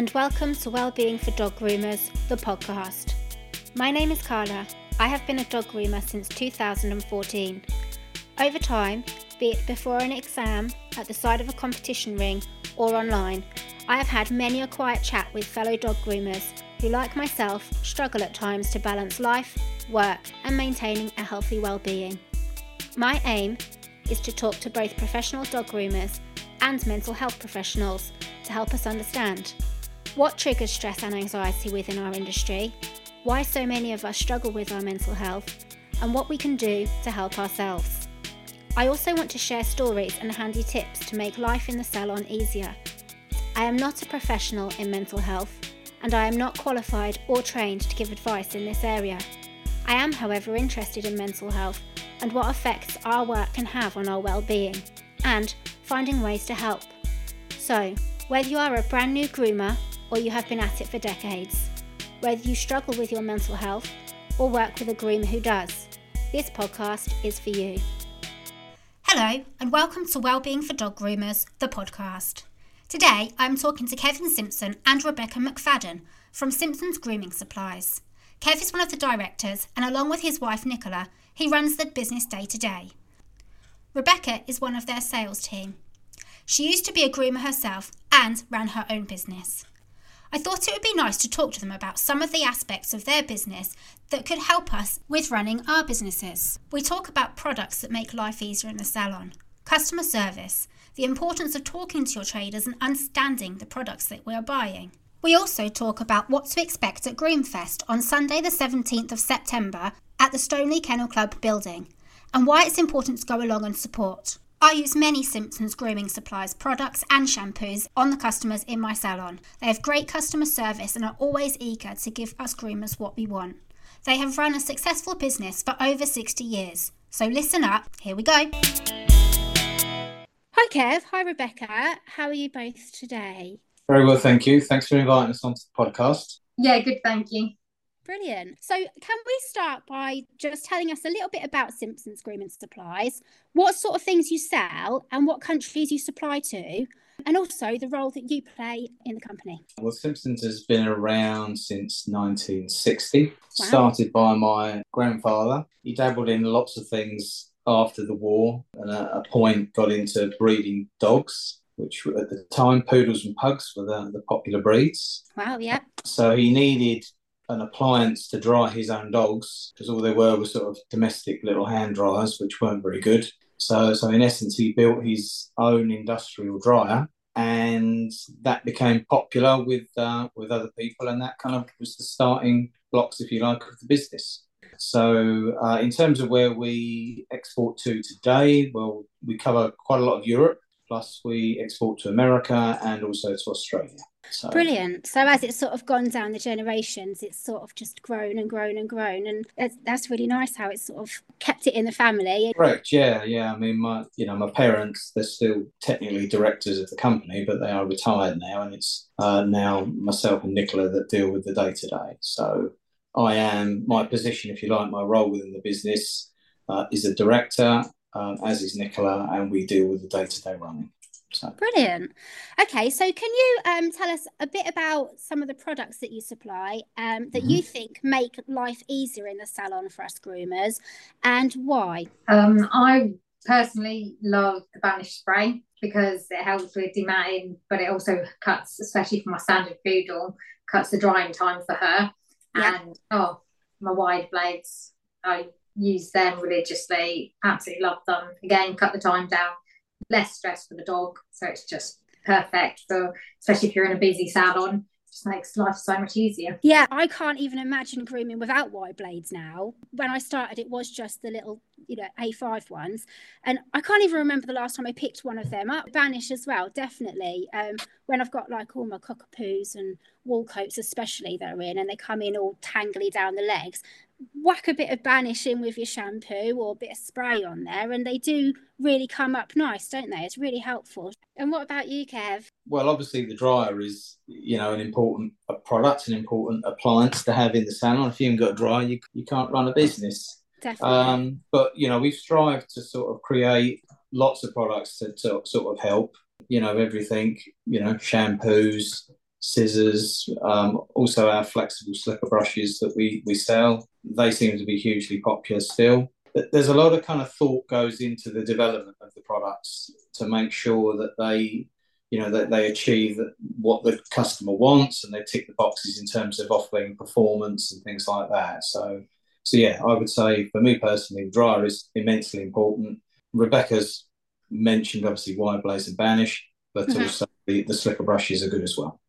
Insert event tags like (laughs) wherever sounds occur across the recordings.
and welcome to Wellbeing for Dog Groomers, the podcast. My name is Carla. I have been a dog groomer since 2014. Over time, be it before an exam, at the side of a competition ring, or online, I have had many a quiet chat with fellow dog groomers who, like myself, struggle at times to balance life, work, and maintaining a healthy well-being. My aim is to talk to both professional dog groomers and mental health professionals to help us understand what triggers stress and anxiety within our industry, why so many of us struggle with our mental health, and what we can do to help ourselves. I also want to share stories and handy tips to make life in the salon easier. I am not a professional in mental health, and I am not qualified or trained to give advice in this area. I am, however, interested in mental health and what effects our work can have on our well-being, and finding ways to help. So, whether you are a brand new groomer or you have been at it for decades, whether you struggle with your mental health or work with a groomer who does, this podcast is for you. Hello, and welcome to Wellbeing for Dog Groomers, the podcast. Today, I'm talking to Kevin Simpson and Rebecca McFadden from Simpson's Grooming Supplies. Kev is one of the directors, and along with his wife Nicola, he runs the business day to day. Rebecca is one of their sales team. She used to be a groomer herself and ran her own business. I thought it would be nice to talk to them about some of the aspects of their business that could help us with running our businesses. We talk about products that make life easier in the salon, customer service, the importance of talking to your traders and understanding the products that we are buying. We also talk about what to expect at Groomfest on Sunday, the 17th of September at the Stoneleigh Kennel Club building, and why it's important to go along and support. I use many Simpsons grooming supplies, products, and shampoos on the customers in my salon. They have great customer service and are always eager to give us groomers what we want. They have run a successful business for over 60 years. So listen up, here we go. Hi, Kev. Hi, Rebecca. How are you both today? Very well, thank you. Thanks for inviting us onto the podcast. Yeah, good, thank you. Brilliant. So, can we start by just telling us a little bit about Simpsons Grooming Supplies, what sort of things you sell, and what countries you supply to, and also the role that you play in the company? Well, Simpsons has been around since 1960, wow. started by my grandfather. He dabbled in lots of things after the war and at a point got into breeding dogs which at the time poodles and pugs were the, the popular breeds. Wow, yeah. So he needed an appliance to dry his own dogs because all they were were sort of domestic little hand dryers, which weren't very good. So, so in essence, he built his own industrial dryer, and that became popular with uh, with other people, and that kind of was the starting blocks, if you like, of the business. So, uh, in terms of where we export to today, well, we cover quite a lot of Europe, plus we export to America and also to Australia. So. Brilliant. So as it's sort of gone down the generations, it's sort of just grown and grown and grown, and that's, that's really nice how it's sort of kept it in the family. Correct. Yeah, yeah. I mean, my you know my parents they're still technically directors of the company, but they are retired now, and it's uh, now myself and Nicola that deal with the day to day. So I am my position, if you like, my role within the business uh, is a director, um, as is Nicola, and we deal with the day to day running. So. Brilliant. Okay, so can you um, tell us a bit about some of the products that you supply um, that mm-hmm. you think make life easier in the salon for us groomers and why? Um, I personally love the Banish spray because it helps with dematting, but it also cuts, especially for my standard poodle, cuts the drying time for her. Yeah. And oh, my wide blades, I use them religiously, absolutely love them. Again, cut the time down less stress for the dog. So it's just perfect for, especially if you're in a busy salon. Just makes life so much easier. Yeah, I can't even imagine grooming without wide blades now. When I started, it was just the little, you know, A5 ones. And I can't even remember the last time I picked one of them up. Banish as well, definitely. Um, when I've got like all my cockapoos and wool coats, especially, that are in, and they come in all tangly down the legs whack a bit of banish in with your shampoo or a bit of spray on there and they do really come up nice don't they? It's really helpful. And what about you kev? Well obviously the dryer is you know an important product an important appliance to have in the salon. If you haven't got a dryer you, you can't run a business. Definitely. Um, but you know we've strived to sort of create lots of products to, to sort of help you know everything you know shampoos scissors, um, also our flexible slicker brushes that we, we sell. They seem to be hugely popular still. There's a lot of kind of thought goes into the development of the products to make sure that they, you know, that they achieve what the customer wants and they tick the boxes in terms of offering performance and things like that. So, so yeah, I would say for me personally, the dryer is immensely important. Rebecca's mentioned obviously wide blades and banish, but mm-hmm. also the, the slicker brushes are good as well.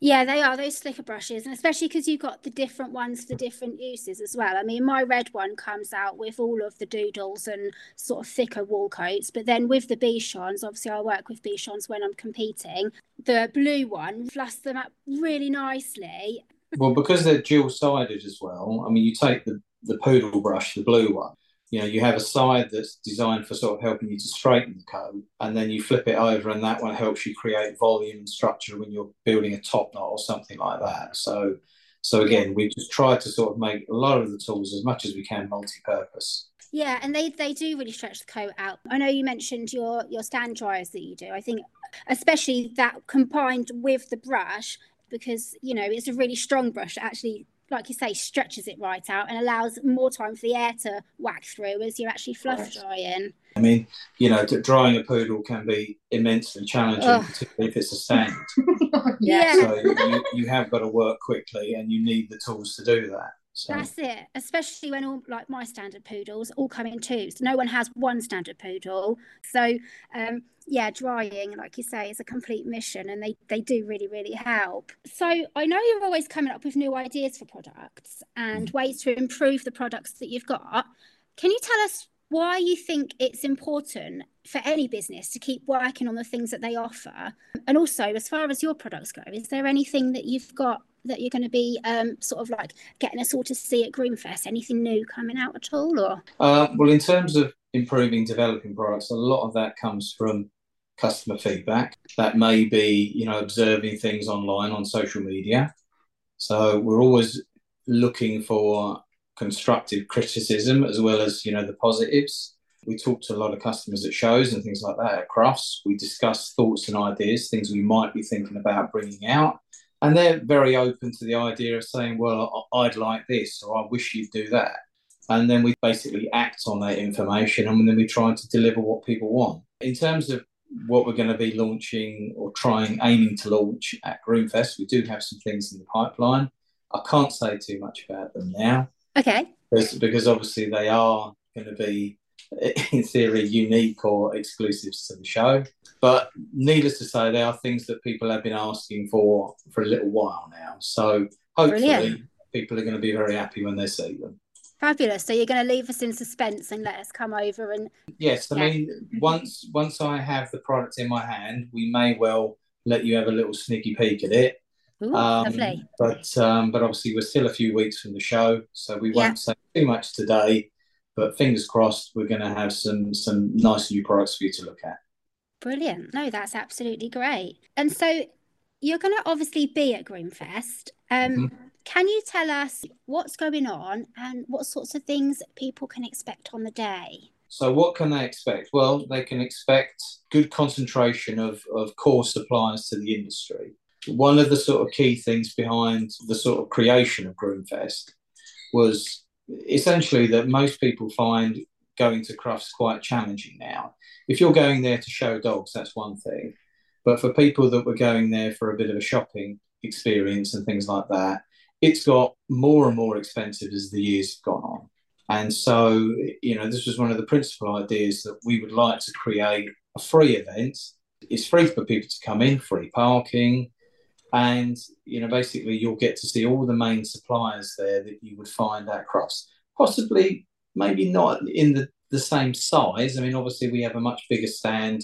Yeah, they are those slicker brushes, and especially because you've got the different ones for different uses as well. I mean, my red one comes out with all of the doodles and sort of thicker wool coats, but then with the Bichons, obviously I work with Bichons when I'm competing. The blue one fluffs them up really nicely. Well, because they're dual sided as well. I mean, you take the the poodle brush, the blue one, you know you have a side that's designed for sort of helping you to straighten the coat and then you flip it over and that one helps you create volume and structure when you're building a top knot or something like that. So so again we just try to sort of make a lot of the tools as much as we can multi-purpose. Yeah and they they do really stretch the coat out. I know you mentioned your your stand dryers that you do. I think especially that combined with the brush because you know it's a really strong brush actually like you say, stretches it right out and allows more time for the air to whack through as you're actually fluff drying. I mean, you know, drying a poodle can be immensely challenging, Ugh. particularly if it's a stand. (laughs) yeah. So you, you have got to work quickly and you need the tools to do that. So. That's it, especially when all like my standard poodles all come in twos. No one has one standard poodle, so um, yeah, drying, like you say, is a complete mission, and they they do really really help. So I know you're always coming up with new ideas for products and mm. ways to improve the products that you've got. Can you tell us why you think it's important for any business to keep working on the things that they offer, and also as far as your products go, is there anything that you've got that you're going to be um, sort of like getting us all to see at Groomfest? Anything new coming out at all? Or uh, well, in terms of improving, developing products, a lot of that comes from customer feedback. That may be you know observing things online on social media. So we're always looking for constructive criticism as well as you know the positives. We talk to a lot of customers at shows and things like that at Crufts. We discuss thoughts and ideas, things we might be thinking about bringing out and they're very open to the idea of saying, "Well, I'd like this," or "I wish you'd do that," and then we basically act on that information, and then we try to deliver what people want. In terms of what we're going to be launching or trying, aiming to launch at Groomfest, we do have some things in the pipeline. I can't say too much about them now. Okay. Because, because obviously they are going to be in theory, unique or exclusives to the show. But needless to say, they are things that people have been asking for for a little while now. So hopefully, Brilliant. people are going to be very happy when they see them. Fabulous. So you're going to leave us in suspense and let us come over and. Yes, I yeah. mean, once once I have the product in my hand, we may well let you have a little sneaky peek at it. Ooh, um, lovely. But um, but obviously we're still a few weeks from the show, so we won't say too much today. But fingers crossed, we're going to have some some nice new products for you to look at. Brilliant. No, that's absolutely great. And so you're going to obviously be at Groomfest. Um, mm-hmm. Can you tell us what's going on and what sorts of things people can expect on the day? So, what can they expect? Well, they can expect good concentration of, of core suppliers to the industry. One of the sort of key things behind the sort of creation of Groomfest was essentially that most people find going to crufts quite challenging now. If you're going there to show dogs, that's one thing. But for people that were going there for a bit of a shopping experience and things like that, it's got more and more expensive as the years have gone on. And so, you know, this was one of the principal ideas that we would like to create a free event. It's free for people to come in, free parking, and you know basically you'll get to see all the main suppliers there that you would find at crufts possibly maybe not in the, the same size. I mean obviously we have a much bigger stand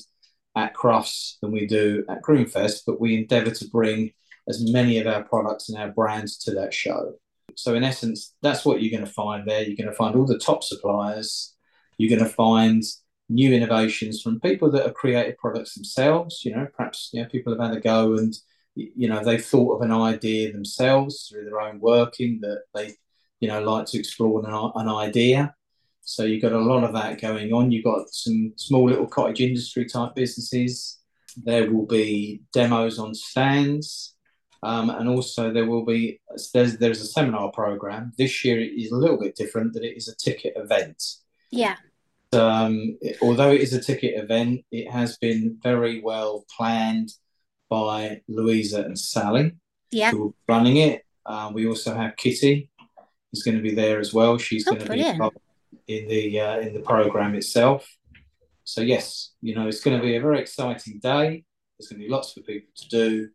at crufts than we do at groomfest but we endeavor to bring as many of our products and our brands to that show. So in essence that's what you're going to find there. You're going to find all the top suppliers. You're going to find new innovations from people that have created products themselves you know perhaps you know people have had a go and you know they've thought of an idea themselves through their own working that they you know like to explore an, an idea so you've got a lot of that going on you've got some small little cottage industry type businesses there will be demos on stands Um, and also there will be there's there's a seminar program this year. It is a little bit different that it is a ticket event. Yeah. Um, although it is a ticket event, it has been very well planned by Louisa and Sally, yeah. who are running it. Uh, we also have Kitty, who's going to be there as well. She's oh, going to be in the uh, in the program itself. So yes, you know it's going to be a very exciting day. There's going to be lots for people to do,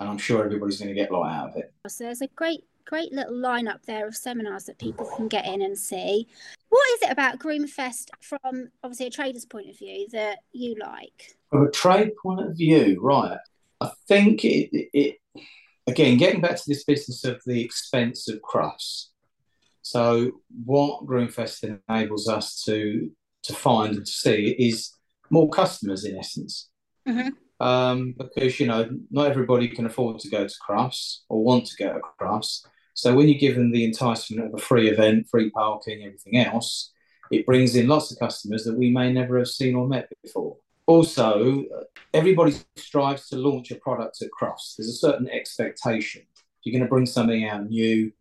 and I'm sure everybody's going to get a lot out of it. So there's a great great little lineup there of seminars that people can get in and see. What is it about Groomfest from obviously a trader's point of view that you like? From a trade point of view, right? I think it, it again getting back to this business of the expense of crufts. So what Groomfest enables us to to find and to see is more customers in essence. Mm-hmm. Um, because you know not everybody can afford to go to Crufts or want to go to Crufts. So when you give them the enticement of a free event, free parking, everything else, it brings in lots of customers that we may never have seen or met before. Also, everybody strives to launch a product at Crufts. There's a certain expectation. If you're going to bring something out new,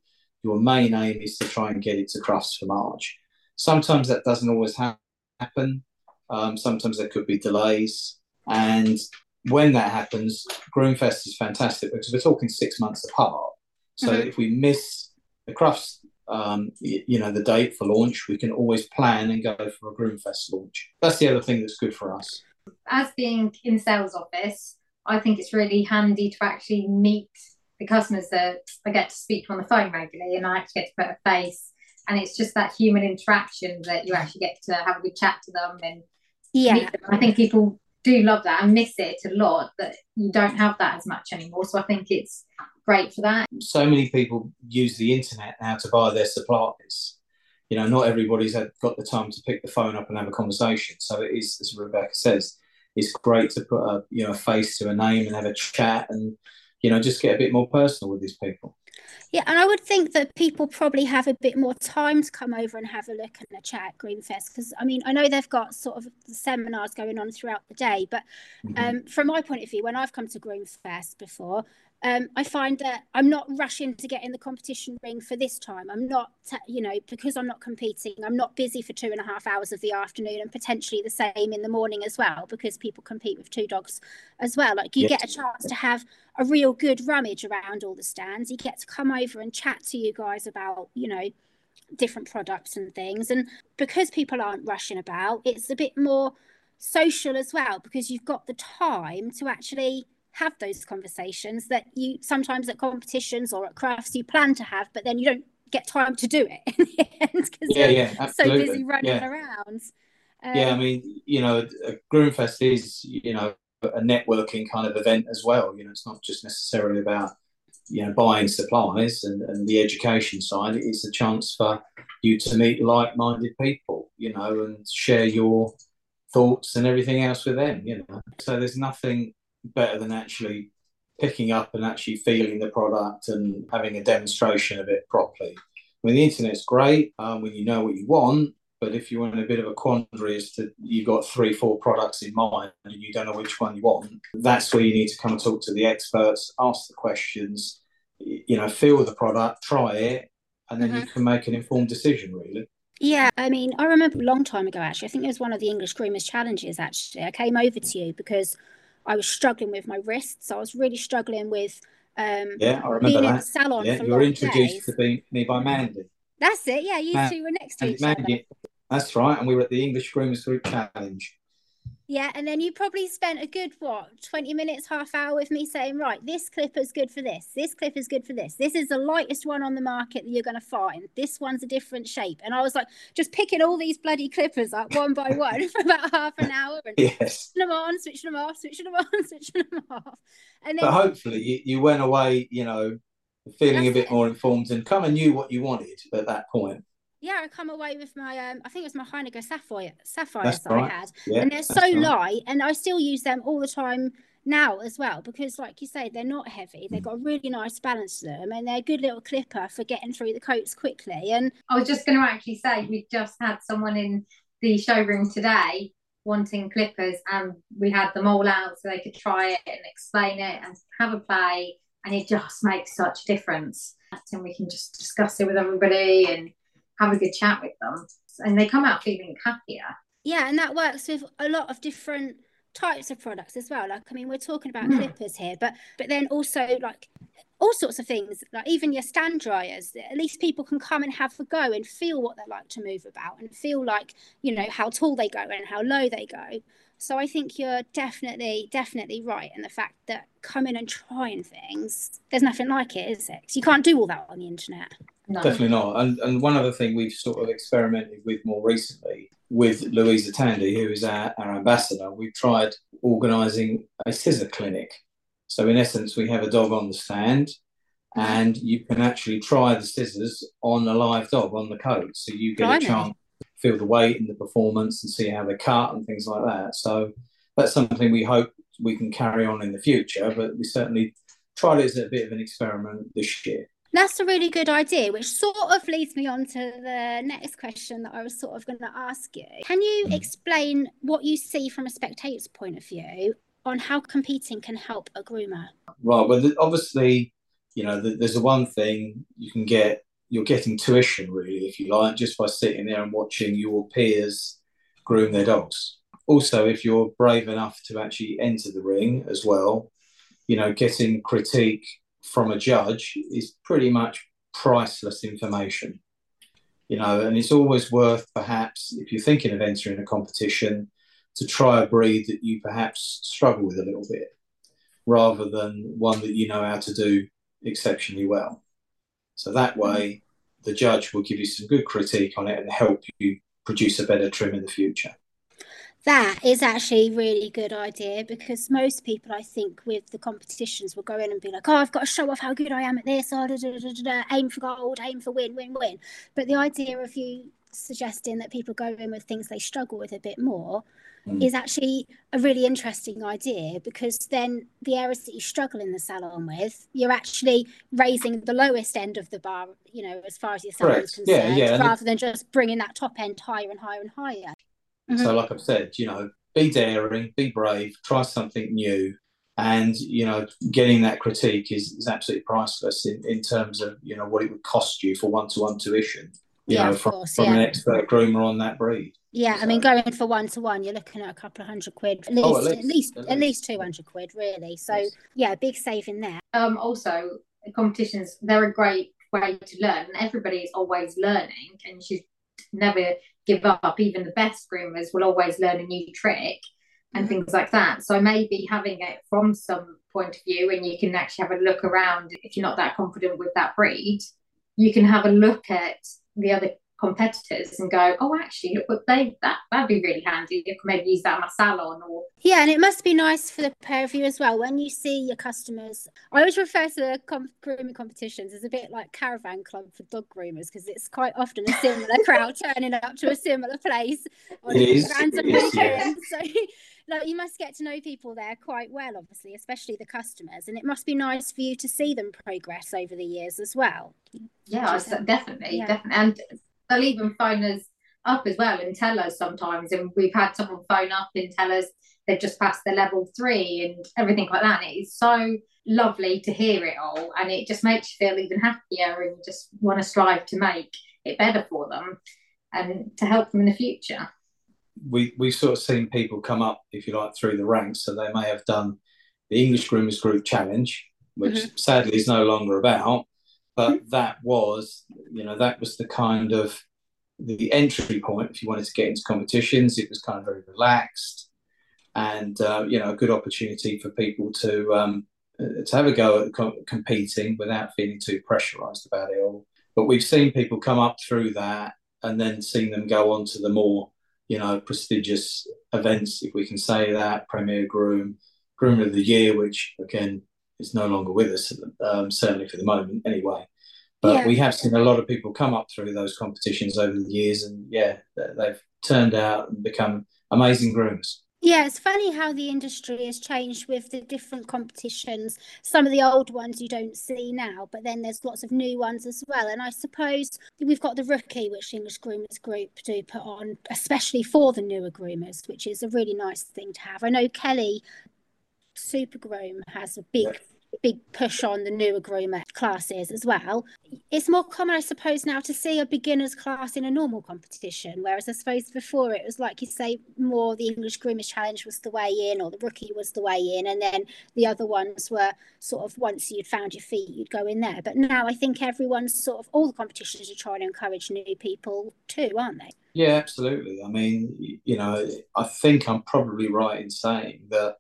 your main aim is to try and get it to for March. Sometimes that doesn't always ha- happen. Um, sometimes there could be delays. And when that happens, Groomfest is fantastic because we're talking six months apart. So mm-hmm. if we miss the crufts, um, you know, the date for launch, we can always plan and go for a Groomfest launch. That's the other thing that's good for us. As being in sales office, I think it's really handy to actually meet the customers that I get to speak to on the phone regularly, and I actually get to put a face. And it's just that human interaction that you actually get to have a good chat to them and yeah. Them. I think people do love that and miss it a lot that you don't have that as much anymore. So I think it's great for that. So many people use the internet now to buy their supplies. You know, not everybody's had, got the time to pick the phone up and have a conversation. So it is, as Rebecca says, it's great to put a you know a face to a name and have a chat and you know just get a bit more personal with these people. Yeah, and I would think that people probably have a bit more time to come over and have a look and a chat at Groomfest because I mean I know they've got sort of seminars going on throughout the day, but mm-hmm. um, from my point of view, when I've come to Groomfest before, um, I find that I'm not rushing to get in the competition ring for this time. I'm not, you know, because I'm not competing, I'm not busy for two and a half hours of the afternoon and potentially the same in the morning as well, because people compete with two dogs as well. Like you yes. get a chance to have a real good rummage around all the stands. You get to come over and chat to you guys about, you know, different products and things. And because people aren't rushing about, it's a bit more social as well, because you've got the time to actually have those conversations that you sometimes at competitions or at Crufts you plan to have, but then you don't get time to do it (laughs) in the end because yeah, you're yeah, so busy running yeah. around. Um, yeah, I um, mean, you know, Groomfest is, you know, a networking kind of event as well. You know, it's not just necessarily about, you know, buying supplies and, and the education side. It's a chance for you to meet like-minded people, you know, and share your thoughts and everything else with them, you know. So there's nothing better than actually picking up and actually feeling the product and having a demonstration of it properly. I mean, the internet's great um, when you know what you want, but if you're in a bit of a quandary as to you've got three, four products in mind and you don't know which one you want, that's where you need to come and talk to the experts, ask the questions, you know, feel the product, try it, and then mm-hmm. you can make an informed decision, really. Yeah, I mean, I remember a long time ago, actually, I think it was one of the English Groomers Challenges, actually. I came over to you because I was struggling with my wrists. I was really struggling with um, yeah, I remember being that. in the salon. Yeah, you were introduced days. to me by Mandy. That's it. Yeah, you two were next to each Mandy. other. That's right, and we were at the English Groomers Group Challenge. Yeah, and then you probably spent a good what, 20 minutes, half hour with me saying, right, this clipper's good for this. This clipper's good for this. This is the lightest one on the market that you're going to find. This one's a different shape. And I was like, just picking all these bloody clippers up one by (laughs) one for about half an hour and yes. switching them on, switching them off, switching them on, (laughs) switching them off. And then, but hopefully you, you went away, you know, feeling a bit it. more informed and kind of knew what you wanted at that point yeah, I come away with my um, I think it was my Heiniger Sapphire sapphires that right. I had, yeah, and they're so right. light, and I still use them all the time now as well because, like you say, they're not heavy. They've got a really nice balance to them, and they're a good little clipper for getting through the coats quickly. And I was just going to actually say we just had someone in the showroom today wanting clippers, and we had them all out so they could try it and explain it and have a play and it just makes such a difference. And we can just discuss it with everybody and have a good chat with them, and they come out feeling happier. Yeah, and that works with a lot of different types of products as well. Like, I mean, we're talking about mm. clippers here, but but then also like all sorts of things, like even your stand dryers. At least people can come and have a go and feel what they're like to move about and feel like you know how tall they go and how low they go. So I think you're definitely, definitely right in the fact that coming and trying things, there's nothing like it, is it? you can't do all that on the internet. No. Definitely not. And and one other thing we've sort of experimented with more recently with Louisa Tandy, who is our, our ambassador, we've tried organising a scissor clinic. So in essence, we have a dog on the stand, and you can actually try the scissors on a live dog on the coat. So you get a chance to feel the weight and the performance and see how they cut and things like that. So that's something we hope we can carry on in the future, but we certainly tried it as a bit of an experiment this year. That's a really good idea, which sort of leads me on to the next question that I was sort of going to ask you. Can you mm. explain what you see from a spectator's point of view on how competing can help a groomer? Right. Well, obviously, you know, there's the one thing you can get you're getting tuition really, if you like, just by sitting there and watching your peers groom their dogs. Also, if you're brave enough to actually enter the ring as well, you know, getting critique from a judge is pretty much priceless information. You know, and it's always worth perhaps if you're thinking of entering a competition to try a breed that you perhaps struggle with a little bit rather than one that you know how to do exceptionally well. So that way, the judge will give you some good critique on it and help you produce a better trim in the future. That is actually a really good idea because most people, I think, with the competitions will go in and be like, "Oh, I've got to show off how good I am at this. Oh, da, da, da, aim for gold, aim for win, win, win." But the idea of you suggesting that people go in with things they struggle with a bit more mm. is actually a really interesting idea because then the areas that you struggle in the salon with, you're actually raising the lowest end of the bar, you know, as far as your salon is concerned, yeah, yeah. rather than just bringing that top end higher and higher and higher. Mm-hmm. So, like I've said, you know, be daring, be brave, try something new. And you know, getting that critique is, is absolutely priceless in, in terms of you know what it would cost you for one to one tuition you yeah, know, from, course, from yeah. an expert groomer on that breed. Yeah, so. I mean, going for one to one, you're looking at a couple of hundred quid, at least, oh, at, least at least, at, least, two hundred quid, really. So yes. yeah, big saving there. Um, also, competitions they're a great way to learn. Everybody is always learning, and you should never give up. Even the best groomers will always learn a new trick and mm-hmm. things like that. So maybe having it from some point of view, and you can actually have a look around. If you're not that confident with that breed, you can have a look at the other competitors and go, oh, actually, look they that that'd be really handy. You could maybe use that in my salon or yeah, and it must be nice for the pair of you as well when you see your customers. I always refer to the com- grooming competitions as a bit like caravan club for dog groomers because it's quite often a similar (laughs) crowd turning up to a similar place on it is, random weekend. So. (laughs) Like you must get to know people there quite well, obviously, especially the customers, and it must be nice for you to see them progress over the years as well. Yeah, definitely, yeah. definitely, and they'll even phone us up as well and tell us sometimes. And we've had someone phone up and tell us they've just passed their level three and everything like that. And it is so lovely to hear it all. And it just makes you feel even happier and just want to strive to make it better for them and to help them in the future. We, we've sort of seen people come up, if you like, through the ranks. So they may have done the English Groomers Group Challenge, which mm-hmm. sadly is no longer about but mm-hmm. that was you know that was the kind of the entry point if you wanted to get into competitions it was kind of very relaxed and uh, you know a good opportunity for people to um, uh, to have a go at co- competing without feeling too pressurized about it all but we've seen people come up through that and then seen them go on to the more you know prestigious events if we can say that premier groom groom of the year which again is no longer with us, um, certainly for the moment, anyway. But yeah. we have seen a lot of people come up through those competitions over the years, and yeah, they've turned out and become amazing groomers. Yeah, it's funny how the industry has changed with the different competitions. Some of the old ones you don't see now, but then there's lots of new ones as well. And I suppose we've got the rookie, which English Groomers Group do put on, especially for the newer groomers, which is a really nice thing to have. I know Kelly Super Groom has a big big push on the newer groomer classes as well. It's more common, I suppose, now to see a beginner's class in a normal competition, whereas I suppose before it was like you say, more the English Groomers Challenge was the way in, or the rookie was the way in, and then the other ones were sort of once you'd found your feet, you'd go in there. But now I think everyone's sort of all the competitions are trying to encourage new people too, aren't they? Yeah, absolutely. I mean, you know, I think I'm probably right in saying that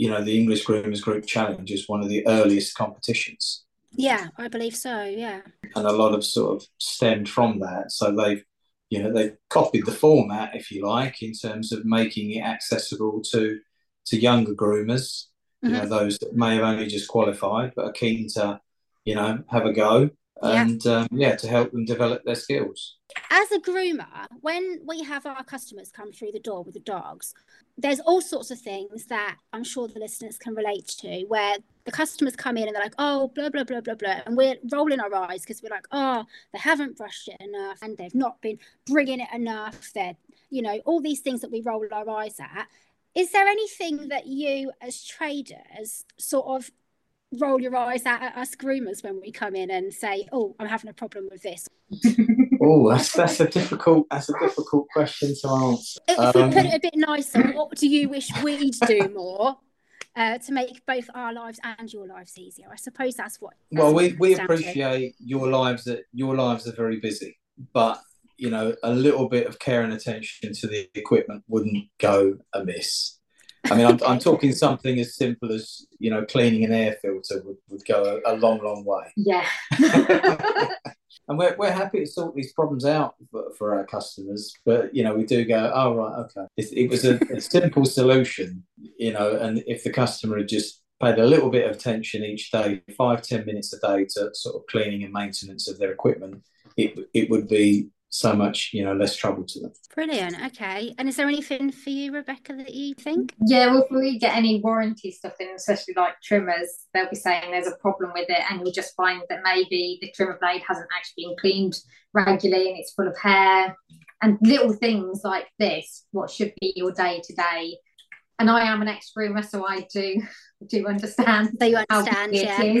you know, the English Groomers Group Challenge is one of the earliest competitions. Yeah, I believe so. Yeah. And a lot of sort of stemmed from that. So they've, you know, they've copied the format, if you like, in terms of making it accessible to to younger groomers, mm-hmm. you know, mm-hmm. those that may have only just qualified but are keen to, you know, have a go and yeah. Um, yeah, to help them develop their skills. As a groomer, when we have our customers come through the door with the dogs, there's all sorts of things that I'm sure the listeners can relate to where the customers come in and they're like, oh, blah, blah, blah, blah, blah. And we're rolling our eyes because we're like, oh, they haven't brushed it enough and they've not been bringing it enough. They're, you know, all these things that we roll our eyes at. Is there anything that you, as traders, sort of roll your eyes at us groomers when we come in and say, "Oh, I'm having a problem with this"? (laughs) oh, that's that's a difficult that's a difficult question to answer. If um, we put it a bit nicer, what do you wish we'd do more? Uh, to make both our lives and your lives easier, I suppose that's what. That's well, we, we appreciate to. your lives that your lives are very busy, but you know a little bit of care and attention to the equipment wouldn't go amiss. I mean, I'm, I'm talking something as simple as you know cleaning an air filter would, would go a, a long, long way. Yeah. (laughs) and we're, we're happy to sort these problems out for, for, our customers, but you know we do go, oh right, okay. It, it was a, a simple solution, you know, and if the customer had just paid a little bit of attention each day, five ten minutes a day to sort of cleaning and maintenance of their equipment, it it would be so much you know less trouble to them. Brilliant. Okay. And is there anything for you rebecca that you think? Yeah well if we get any warranty stuff in especially like trimmers they'll be saying there's a problem with it and you'll just find that maybe the trimmer blade hasn't actually been cleaned regularly and it's full of hair and little things like this what should be your day to day. And i am an ex-groomer so i do (laughs) do understand so you understand yeah.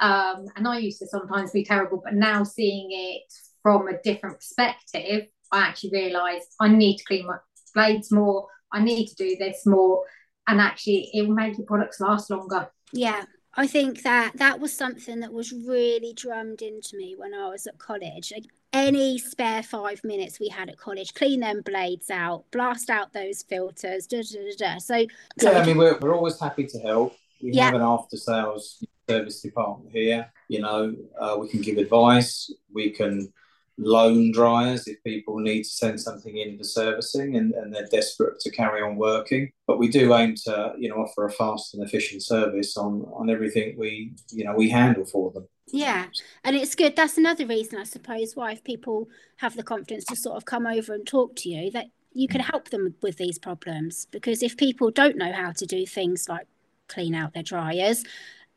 um, and I used to sometimes be terrible, but now seeing it from a different perspective, I actually realised I need to clean my blades more. I need to do this more, and actually, it will make your products last longer. Yeah, I think that that was something that was really drummed into me when I was at college. Like any spare five minutes we had at college, clean them blades out, blast out those filters. Da, da, da, so, yeah, so I mean, we're, we're always happy to help. We yeah. have an after sales service department here. You know, uh, we can give advice. We can loan dryers if people need to send something in for servicing and, and they're desperate to carry on working. But we do aim to, you know, offer a fast and efficient service on on everything we, you know, we handle for them. Yeah, and it's good. That's another reason, I suppose, why if people have the confidence to sort of come over and talk to you, that you can help them with these problems. Because if people don't know how to do things like clean out their dryers,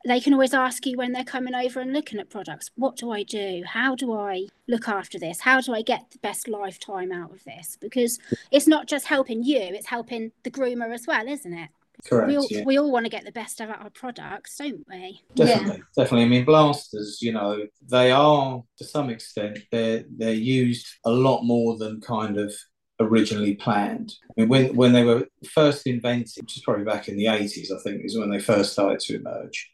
they can always ask you when they're coming over and looking at products what do i do how do i look after this how do i get the best lifetime out of this because it's not just helping you it's helping the groomer as well isn't it Correct, we all, yeah. we all want to get the best out of our products, don't we? Definitely, yeah. definitely. I mean, blasters, you know, they are to some extent they're they're used a lot more than kind of originally planned. I mean, when when they were first invented, which is probably back in the eighties, I think, is when they first started to emerge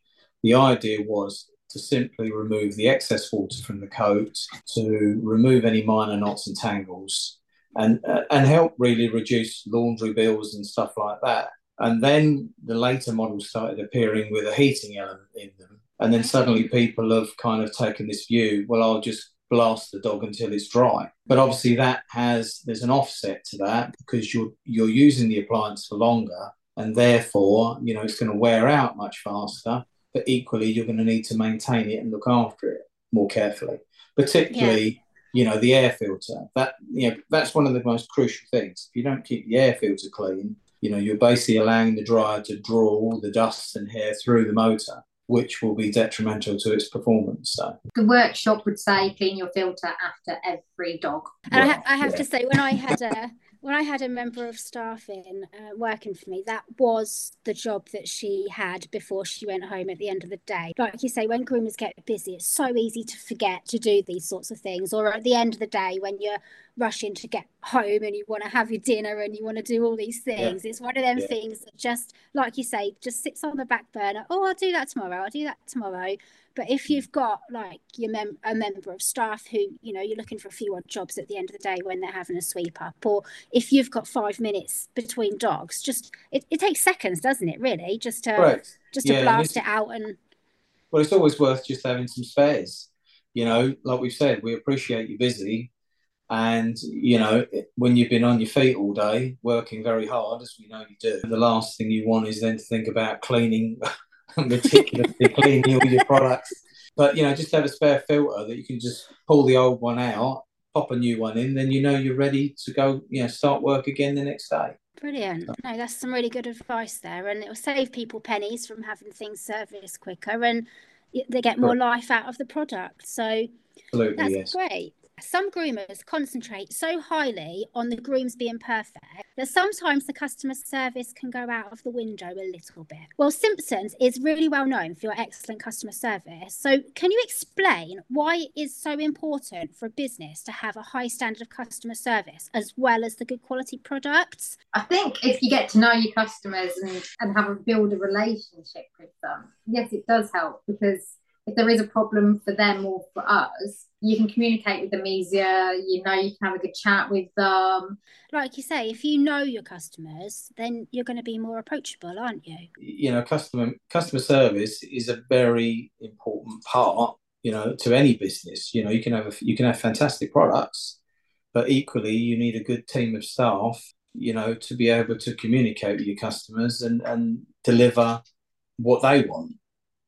the idea was to simply remove the excess water from the coat, to remove any minor knots and tangles, and uh, and help really reduce laundry bills and stuff like that. And then the later models started appearing with a heating element in them, and then suddenly people have kind of taken this view. Well, I'll just blast the dog until it's dry. But obviously, that has there's an offset to that because you're you're using the appliance for longer, and therefore, you know, it's going to wear out much faster but equally you're going to need to maintain it and look after it more carefully particularly yeah. you know the air filter. That you know that's one of the most crucial things. If you don't keep the air filter clean you know you're basically allowing the dryer to draw all the dust and hair through the motor which will be detrimental to its performance. So the workshop would say clean your filter after every dog. And I, ha- I, have yeah. to say, when I had a (laughs) when I had a member of staff in uh, working for me, that was the job that she had before she went home at the end of the day. Like you say, when groomers get busy, it's so easy to forget to do these sorts of things. Or at the end of the day, when you're rushing to get home and you want to have your dinner and you want to do all these things, yeah. it's one of them yeah. things that just, like you say, just sits on the back burner. Oh, I'll do that tomorrow. I'll do that tomorrow. But if mm. you've got like your mem- a member of staff who, you know, you're looking for a few odd jobs at the end of the day when they're having a sweep up, or if you've got five minutes between dogs, just it, it takes seconds, doesn't it? Really, just to just to yeah, blast it out and. Well, it's always worth just having some spares. You know, like we've said, we appreciate you busy, and you know when you've been on your feet all day working very hard, as we know you do. The last thing you want is then to think about cleaning (laughs) meticulously (laughs) cleaning all your products. But you know, just have a spare filter that you can just pull the old one out, pop a new one in, then you know you're ready to go. You know, start work again the next day. Brilliant. No, that's some really good advice there, and it will save people pennies from having things serviced quicker, and they get more life out of the product. So Absolutely, that's yes. great. Some groomers concentrate so highly on the grooms being perfect that sometimes the customer service can go out of the window a little bit. Well, Simpsons is really well known for your excellent customer service. So, can you explain why it is so important for a business to have a high standard of customer service as well as the good quality products? I think if you get to know your customers and, and have a build a relationship with them, yes, it does help because if there is a problem for them or for us, you can communicate with them easier. You know, you can have a good chat with them. Like you say, if you know your customers, then you're going to be more approachable, aren't you? You know, customer customer service is a very important part. You know, to any business. You know, you can have a, you can have fantastic products, but equally, you need a good team of staff. You know, to be able to communicate with your customers and and deliver what they want.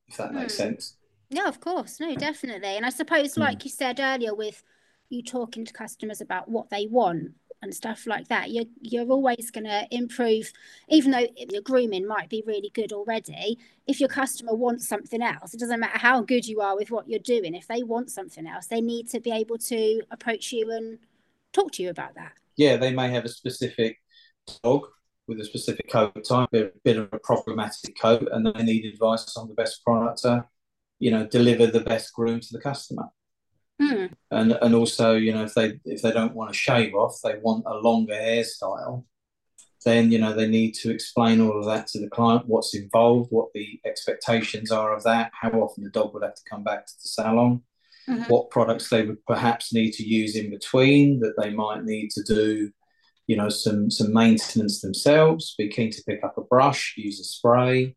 If that makes mm. sense. Yeah, of course. No, definitely. And I suppose, hmm. like you said earlier, with you talking to customers about what they want and stuff like that, you're you're always going to improve. Even though your grooming might be really good already, if your customer wants something else, it doesn't matter how good you are with what you're doing. If they want something else, they need to be able to approach you and talk to you about that. Yeah, they may have a specific dog with a specific coat type, a bit of a problematic coat, and they need advice on the best product to you know deliver the best groom to the customer mm. and and also you know if they if they don't want to shave off they want a longer hairstyle then you know they need to explain all of that to the client what's involved what the expectations are of that how often the dog would have to come back to the salon mm-hmm. what products they would perhaps need to use in between that they might need to do you know some some maintenance themselves be keen to pick up a brush use a spray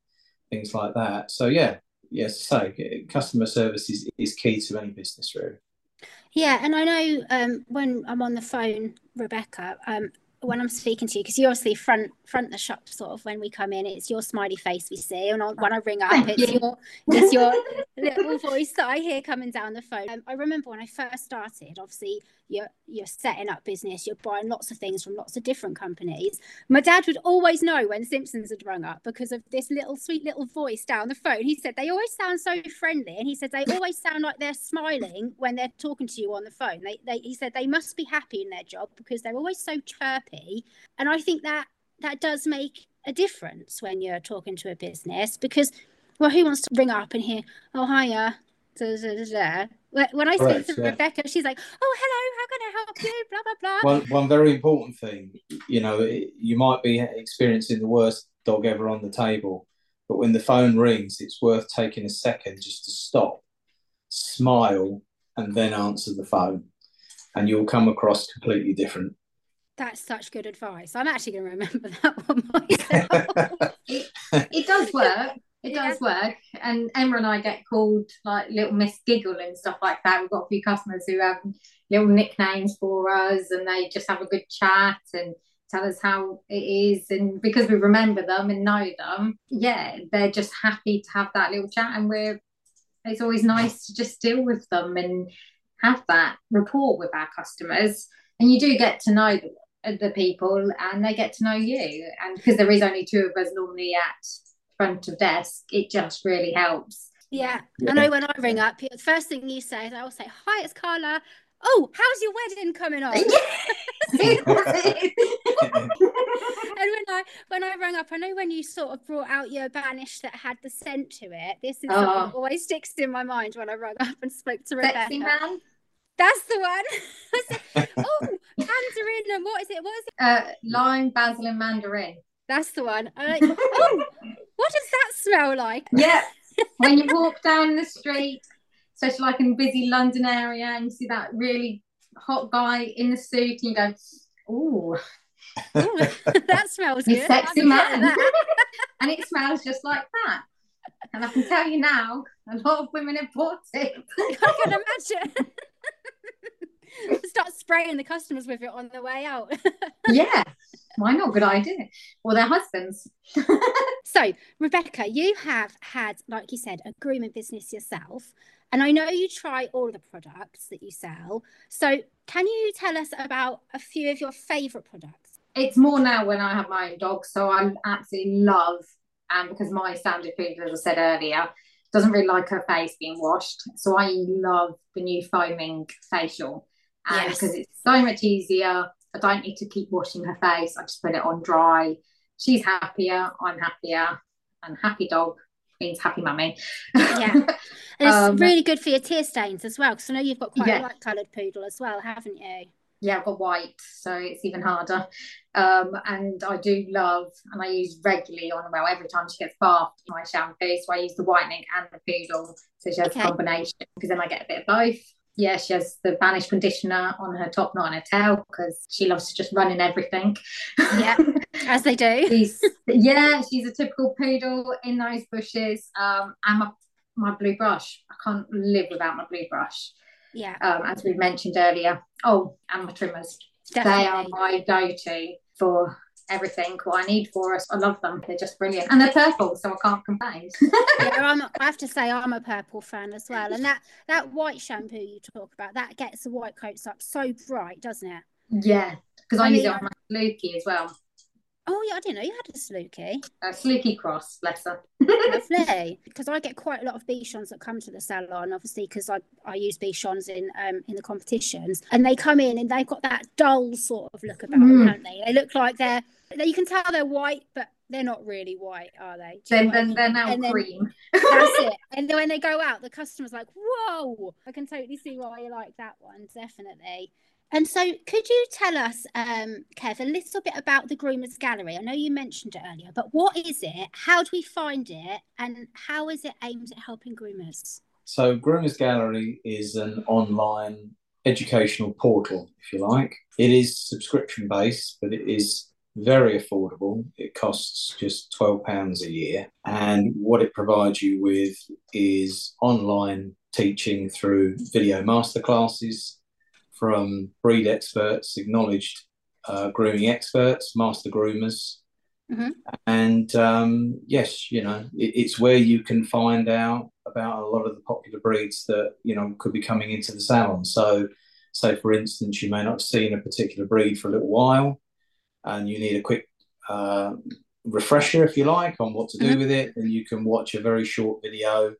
things like that so yeah yes, so customer service is, is key to any business, really. Yeah, and I know um, when I'm on the phone, Rebecca, um, when I'm speaking to you, because you're obviously front front the shop sort of when we come in, it's your smiley face we see, and when I ring up, it's your it's your (laughs) little voice that I hear coming down the phone. Um, I remember when I first started, obviously you're you're setting up business, you're buying lots of things from lots of different companies. My dad would always know when Simpsons had rung up because of this little sweet little voice down the phone. He said they always sound so friendly, and he said they always sound like they're smiling when they're talking to you on the phone. They, they he said they must be happy in their job because they're always so chirpy, and I think that that does make a difference when you're talking to a business because well who wants to ring up and hear oh hiya da, da, da, when I speak to yeah. Rebecca, she's like, "Oh, hello, how can I help you?" Blah blah blah. One one very important thing, you know, you might be experiencing the worst dog ever on the table, but when the phone rings, it's worth taking a second just to stop, smile, and then answer the phone, and you'll come across completely different. That's such good advice. I'm actually going to remember (laughs) that one myself. (laughs) it does (laughs) work. It yeah. does work. And Emma and I get called like little Miss Giggle and stuff like that. We've got a few customers who have little nicknames for us and they just have a good chat and tell us how it is. And because we remember them and know them, yeah, they're just happy to have that little chat. And we're, it's always nice to just deal with them and have that rapport with our customers. And you do get to know them the people and they get to know you and because there is only two of us normally at front of desk it just really helps yeah, yeah. i know when i ring up the first thing you say is i will say hi it's carla oh how's your wedding coming on (laughs) and when I when I rang up, I know when you sort of brought out your banish that had the scent to it. This is oh. always sticks in my mind when I rang up and spoke to Rebecca. Sexy man. That's the one. (laughs) oh, mandarin and what is it? What is it? Uh, lime, basil, and mandarin. That's the one. I'm like, oh, what does that smell like? Yeah. (laughs) when you walk down the street, especially like in a busy London area, and you see that really hot guy in the suit, and you go, "Ooh, (laughs) that smells good." sexy man, and it smells just like that. And I can tell you now, a lot of women have bought it. I can imagine. (laughs) Start spraying the customers with it on the way out. (laughs) yeah, why not? Good idea. Or their husbands. (laughs) so, Rebecca, you have had, like you said, a grooming business yourself. And I know you try all the products that you sell. So, can you tell us about a few of your favourite products? It's more now when I have my own dog. So, I absolutely love, and because my standard food, as I said earlier, doesn't really like her face being washed. So, I love the new foaming facial. And yes. because it's so much easier, I don't need to keep washing her face. I just put it on dry. She's happier. I'm happier. And happy dog means happy mummy. yeah. And it's (laughs) um, really good for your tear stains as well, because I know you've got quite yeah. a light coloured poodle as well, haven't you? Yeah, I've got white, so it's even harder. Um, and I do love, and I use regularly on well every time she gets bathed my shampoo. So I use the whitening and the poodle, so she has okay. a combination because then I get a bit of both yeah, she has the Vanish conditioner on her top, not on her tail, because she loves to just run in everything. Yeah, (laughs) as they do. she's, yeah, she's a typical poodle in those bushes. Um, and my, my blue brush. I can't live without my blue brush. Yeah. Um, as we mentioned earlier. Oh, and my trimmers. Definitely. They are my go-to for everything what I need for us. I love them. They're just brilliant. And they're purple, so I can't complain. (laughs) yeah, I'm, I have to say I'm a purple fan as well. And that that white shampoo you talk about, that gets the white coats up so bright, doesn't it? Yeah, because I, I mean, use it on my Lukey as well. Oh yeah, I didn't know you had a Saluki. A Saluki cross, bless her. (laughs) Lovely, because I get quite a lot of Bichons that come to the salon, obviously because I, I use Bichons in um in the competitions, and they come in and they've got that dull sort of look about mm. them, don't they? They look like they're you can tell they're white, but they're not really white, are they? Then, then they're now and cream. that's (laughs) it. And then when they go out, the customer's like, "Whoa!" I can totally see why you like that one, definitely. And so, could you tell us, um, Kev, a little bit about the Groomers Gallery? I know you mentioned it earlier, but what is it? How do we find it? And how is it aimed at helping groomers? So, Groomers Gallery is an online educational portal, if you like. It is subscription based, but it is very affordable. It costs just £12 a year. And what it provides you with is online teaching through video masterclasses from breed experts, acknowledged uh, grooming experts, master groomers. Mm-hmm. And um, yes, you know, it, it's where you can find out about a lot of the popular breeds that, you know, could be coming into the salon. So, say, for instance, you may not have seen a particular breed for a little while and you need a quick uh, refresher, if you like, on what to do mm-hmm. with it, then you can watch a very short video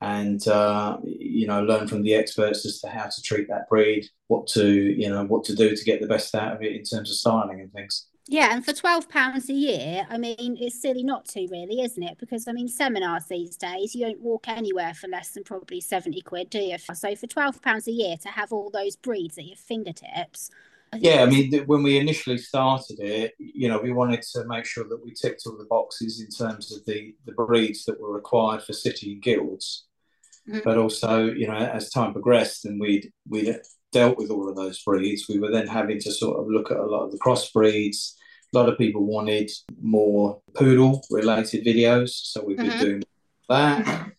and uh, you know learn from the experts as to how to treat that breed, what to you know what to do to get the best out of it in terms of styling and things. Yeah, and for twelve pounds a year, I mean, it's silly not to, really, isn't it? Because I mean, seminars these days, you don't walk anywhere for less than probably seventy quid, do you? So for twelve pounds a year to have all those breeds at your fingertips. I yeah, I mean, when we initially started it, you know, we wanted to make sure that we ticked all the boxes in terms of the the breeds that were required for city guilds. Mm-hmm. But also, you know, as time progressed and we'd we'd dealt with all of those breeds, we were then having to sort of look at a lot of the crossbreeds. A lot of people wanted more poodle related videos, so we've been mm-hmm. doing that.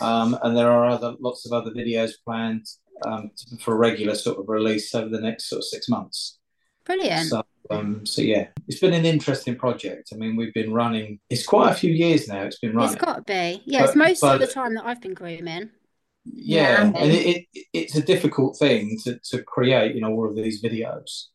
Um, and there are other lots of other videos planned um, for a regular sort of release over the next sort of six months. Brilliant. So, um, so yeah, it's been an interesting project. I mean, we've been running. It's quite a few years now. It's been running. It's got to be. Yeah, but, it's most but, of the time that I've been grooming. Yeah, yeah and it, it, it's a difficult thing to, to create. You know, all of these videos.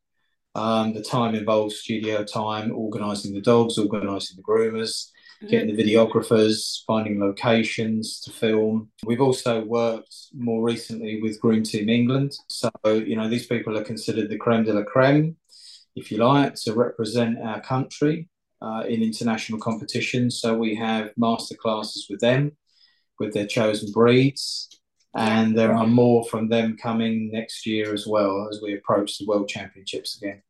Um, the time involves studio time, organising the dogs, organising the groomers, getting the videographers, finding locations to film. We've also worked more recently with Groom Team England. So, you know, these people are considered the creme de la creme if you like, to represent our country uh, in international competitions. So we have masterclasses with them, with their chosen breeds, and there are more from them coming next year as well as we approach the World Championships again.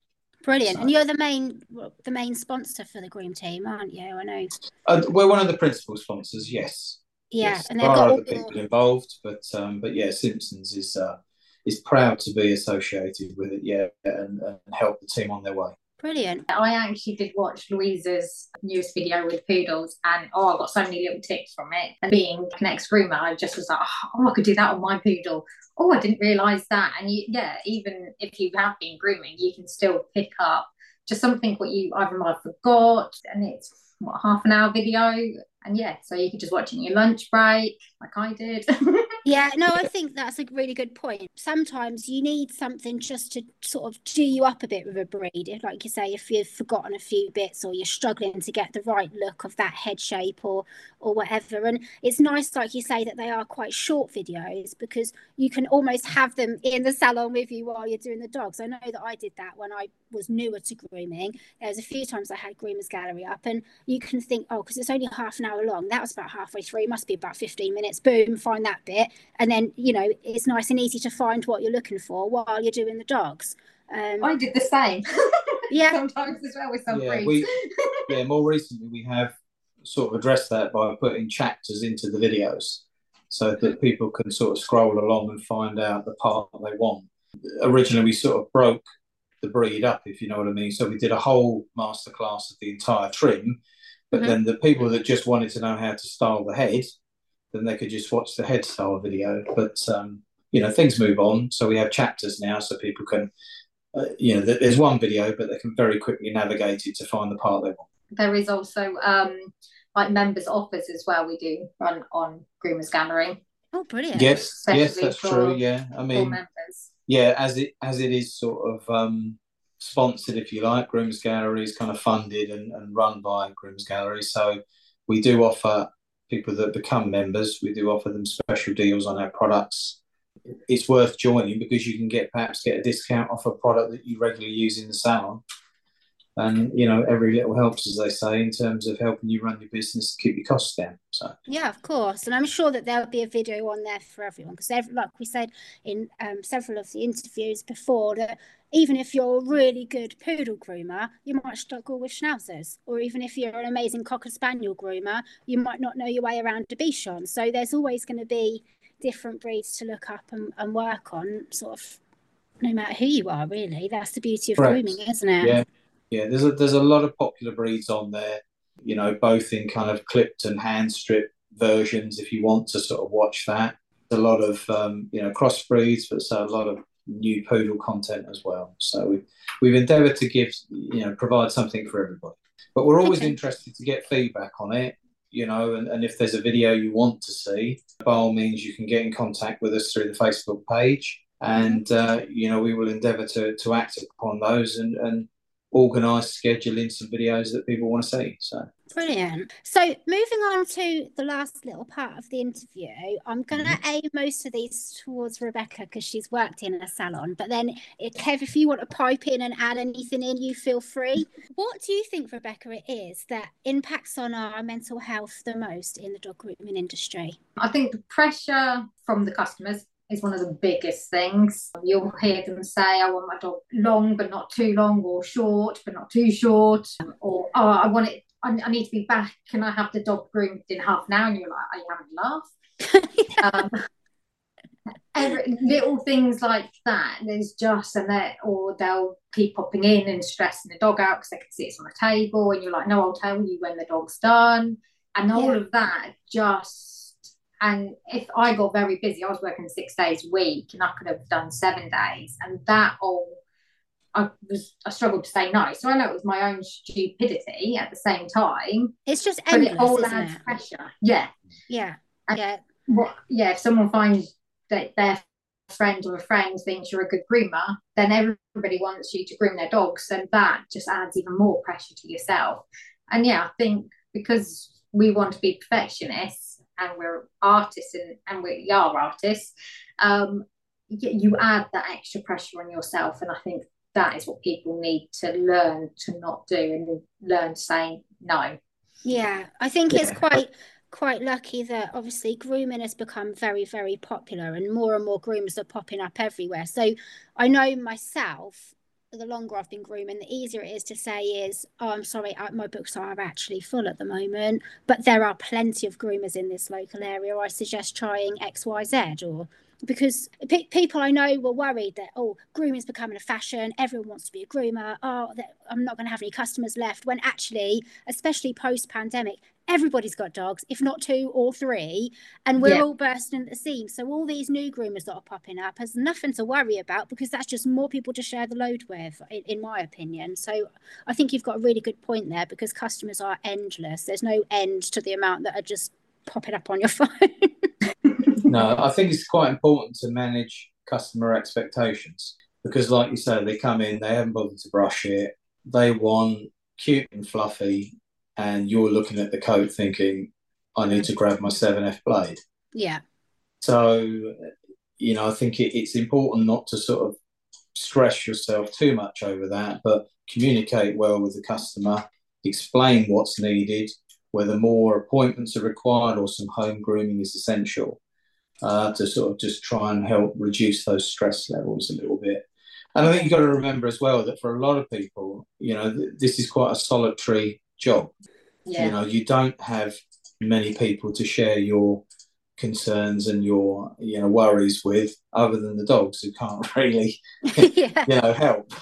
Brilliant, so, and you're the main the main sponsor for the Groom team, aren't you? I know. Uh, we're one of the principal sponsors. Yes. Yeah, yes. and there are other people involved, but um, but yeah, Simpsons is uh, is proud to be associated with it. Yeah, and, and help the team on their way. Brilliant. I actually did watch Louisa's newest video with poodles, and oh, I got so many little tips from it. And being an ex groomer, I just was like, oh, oh, I could do that on my poodle. Oh, I didn't realize that. And you, yeah, even if you have been grooming, you can still pick up just something what you either might have forgot, and it's what half an hour video and yeah, so you could just watch it in your lunch break, like I did. (laughs) yeah, no, I think that's a really good point. Sometimes you need something just to sort of chew you up a bit with a breed. Like you say, if you've forgotten a few bits or you're struggling to get the right look of that head shape or or whatever. And it's nice, like you say, that they are quite short videos because you can almost have them in the salon with you while you're doing the dogs. I know that I did that when I was newer to grooming. There was a few times I had groomers gallery up, and you can think, oh, because it's only half an hour long. That was about halfway through. Must be about 15 minutes. Boom, find that bit. And then, you know, it's nice and easy to find what you're looking for while you're doing the dogs. Um, I did the same. (laughs) yeah. Sometimes as well with some yeah, we, yeah, more recently we have sort of addressed that by putting chapters into the videos so that people can sort of scroll along and find out the part they want. Originally, we sort of broke the breed up, if you know what I mean. So we did a whole masterclass of the entire trim, but mm-hmm. then the people that just wanted to know how to style the head, then they could just watch the head style video. But um, you know, things move on, so we have chapters now, so people can, uh, you know, there's one video, but they can very quickly navigate it to find the part they want. There is also um, like members offers as well. We do run on Groomers Gallery. Oh, brilliant! Yes, yes, that's for, true. Yeah, I mean, yeah, as it as it is sort of um, sponsored, if you like. Groomers Gallery is kind of funded and, and run by Groomers Gallery. So we do offer people that become members, we do offer them special deals on our products. It's worth joining because you can get perhaps get a discount off a product that you regularly use in the salon. And you know, every little helps, as they say, in terms of helping you run your business to keep your costs down. So yeah, of course, and I'm sure that there'll be a video on there for everyone because, like we said in um, several of the interviews before, that even if you're a really good poodle groomer, you might struggle with schnauzers. Or even if you're an amazing cocker spaniel groomer, you might not know your way around a bichon. So there's always going to be different breeds to look up and, and work on, sort of no matter who you are, really. That's the beauty of Correct. grooming, isn't it? Yeah. Yeah, there's a there's a lot of popular breeds on there, you know, both in kind of clipped and hand strip versions if you want to sort of watch that. a lot of um, you know crossbreeds, but so a lot of new poodle content as well. So we've, we've endeavoured to give, you know, provide something for everybody. But we're always interested to get feedback on it, you know, and, and if there's a video you want to see, by all means, you can get in contact with us through the Facebook page. And, uh, you know, we will endeavour to, to act upon those and, and organise scheduling some videos that people want to see. So brilliant. So moving on to the last little part of the interview, I'm going to mm-hmm. aim most of these towards Rebecca because she's worked in a salon. But then, eh, Kev, if you want to pipe in and add anything in, you feel free. What do you think, Rebecca, it is that impacts on our mental health the most in the dog grooming industry? I think the pressure from the customers is one of the biggest things. You'll hear them say, I want my dog long but not too long, or short but not too short, or oh, I want it, I, I need to be back. Can I have the dog groomed in half an hour? And you're like, I haven't laughed. um, every, little things like that. There's just and that, or they'll keep popping in and stressing the dog out because they can see it's on the table, and you're like, no, I'll tell you when the dog's done, and all yeah. of that just and if I got very busy, I was working six days a week and I could have done seven days. And that all, I was, I struggled to say no. So I know it was my own stupidity at the same time. It's just endless, but it all adds it? pressure. Yeah. Yeah. And yeah. What, yeah. If someone finds that their friend or a friend thinks you're a good groomer, then everybody wants you to groom their dogs. And that just adds even more pressure to yourself. And yeah, I think because we want to be perfectionists, and we're artists and, and we are artists, um, you add that extra pressure on yourself. And I think that is what people need to learn to not do and learn to say no. Yeah, I think yeah. it's quite quite lucky that obviously grooming has become very very popular and more and more groomers are popping up everywhere. So I know myself the longer I've been grooming, the easier it is to say is, "Oh, I'm sorry, my books are actually full at the moment, but there are plenty of groomers in this local area. I suggest trying X, Y, Z, or because pe- people I know were worried that oh grooming is becoming a fashion everyone wants to be a groomer oh I'm not going to have any customers left when actually especially post pandemic everybody's got dogs if not two or three and we're yeah. all bursting at the seams so all these new groomers that are popping up has nothing to worry about because that's just more people to share the load with in, in my opinion. So I think you've got a really good point there because customers are endless. There's no end to the amount that are just popping up on your (laughs) phone. No, I think it's quite important to manage customer expectations because, like you say, they come in, they haven't bothered to brush it, they want cute and fluffy, and you're looking at the coat thinking, I need to grab my 7F blade. Yeah. So, you know, I think it, it's important not to sort of stress yourself too much over that, but communicate well with the customer, explain what's needed, whether more appointments are required or some home grooming is essential uh, to sort of just try and help reduce those stress levels a little bit. And I think you've got to remember as well that for a lot of people, you know, th- this is quite a solitary job. Yeah. You know, you don't have many people to share your concerns and your you know worries with other than the dogs who can't (laughs) really (laughs) yeah. you know help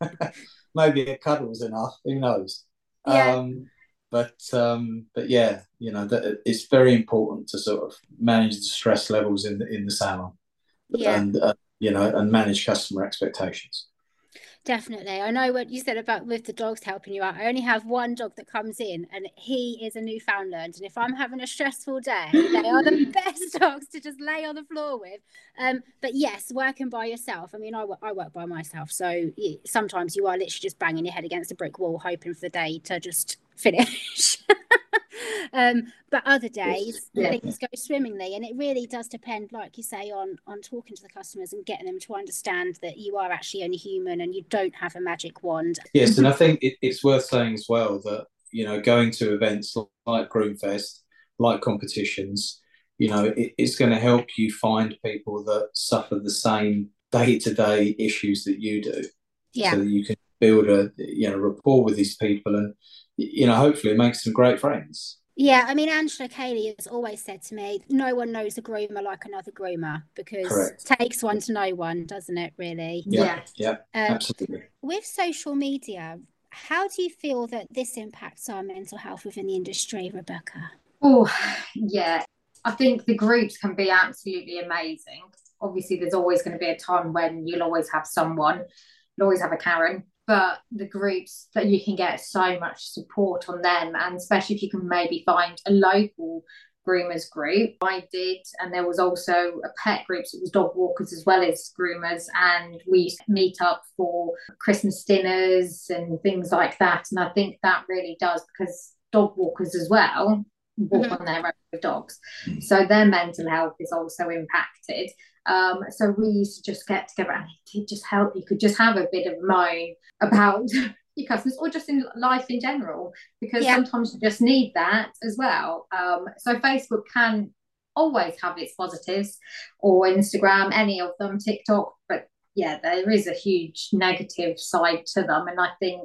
(laughs) maybe a cuddle's enough who knows yeah. um but um, but yeah, you know, that it's very important to sort of manage the stress levels in the in the salon, yeah. and uh, you know, and manage customer expectations. Definitely. I know what you said about with the dogs helping you out. I only have one dog that comes in and he is a Newfoundland. And if I'm having a stressful day, they are the (laughs) best dogs to just lay on the floor with. Um, but yes, working by yourself. I mean, I, I work by myself. So sometimes you are literally just banging your head against a brick wall, hoping for the day to just finish. (laughs) um, but other days yeah. things go swimmingly, and it really does depend, like you say, on on talking to the customers and getting them to understand that you are actually only human and you don't have a magic wand. Yes, and I think it, it's worth saying as well that you know going to events like Groomfest, like competitions, you know, it, it's going to help you find people that suffer the same day to day issues that you do. Yeah. So that you can build a you know rapport with these people and you know, hopefully make some great friends. Yeah, I mean, Angela Cayley has always said to me, no one knows a groomer like another groomer because Correct. it takes one to know one, doesn't it, really? Yeah, yeah, yeah um, absolutely. With social media, how do you feel that this impacts our mental health within the industry, Rebecca? Oh, yeah. I think the groups can be absolutely amazing. Obviously, there's always going to be a time when you'll always have someone, you'll always have a Karen but the groups that you can get so much support on them and especially if you can maybe find a local groomers group. I did and there was also a pet group so it was dog walkers as well as groomers and we used to meet up for christmas dinners and things like that and i think that really does because dog walkers as well walk mm-hmm. on their own with dogs so their mental health is also impacted um, so we used to just get together and it just help. You could just have a bit of a moan about (laughs) your customers or just in life in general, because yeah. sometimes you just need that as well. Um, so Facebook can always have its positives or Instagram, any of them, TikTok, but yeah, there is a huge negative side to them. And I think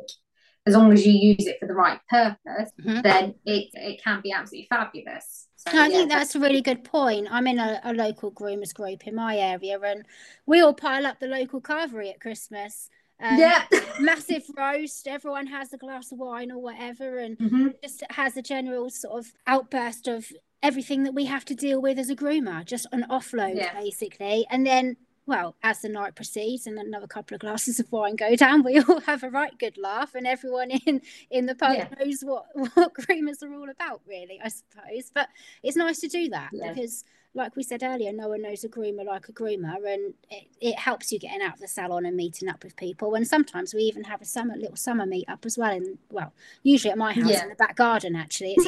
as long as you use it for the right purpose, mm-hmm. then it, it can be absolutely fabulous. So, I yeah, think that's a really good point. I'm in a, a, local groomers group in my area, and we all pile up the local carvery at Christmas. Um, yeah, (laughs) massive roast. Everyone has a glass of wine or whatever, and mm-hmm. just has a general sort of outburst of everything that we have to deal with as a groomer, just an offload yeah. basically. And then well, as the night proceeds and another couple of glasses of wine go down, we all have a right good laugh, and everyone in in the pub yeah. knows what (laughs) what groomers are all about, really, I suppose. But it's nice to do that yeah. because, like we said earlier, no one knows a groomer like a groomer, and it, it helps you getting out of the salon and meeting up with people. And sometimes we even have a summer little summer meet up as well. And well, usually at my house yeah. in the back garden, actually. (laughs)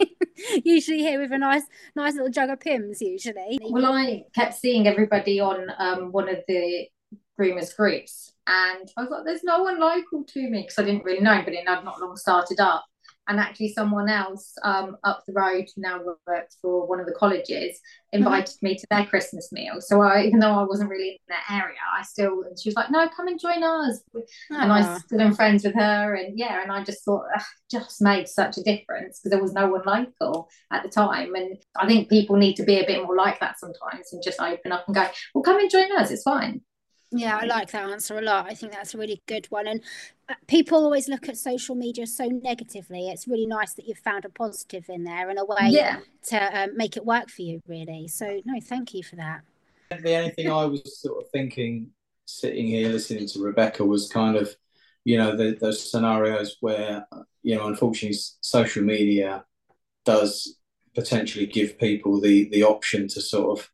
(laughs) (laughs) usually here with a nice nice little jug of Pimm's usually well i kept seeing everybody on um, one of the groomers groups. And I was like, there's no one local to me because I didn't really know, but it had not long started up and actually someone else um, up the road who now works for one of the colleges invited mm-hmm. me to their christmas meal so I, even though i wasn't really in that area i still and she was like no come and join us Aww. and i still am friends with her and yeah and i just thought just made such a difference because there was no one like local at the time and i think people need to be a bit more like that sometimes and just open up and go well come and join us it's fine yeah, I like that answer a lot. I think that's a really good one. And people always look at social media so negatively. It's really nice that you've found a positive in there and a way yeah. to um, make it work for you, really. So, no, thank you for that. The only thing I was sort of thinking, sitting here listening to Rebecca, was kind of, you know, the, those scenarios where, you know, unfortunately, social media does potentially give people the the option to sort of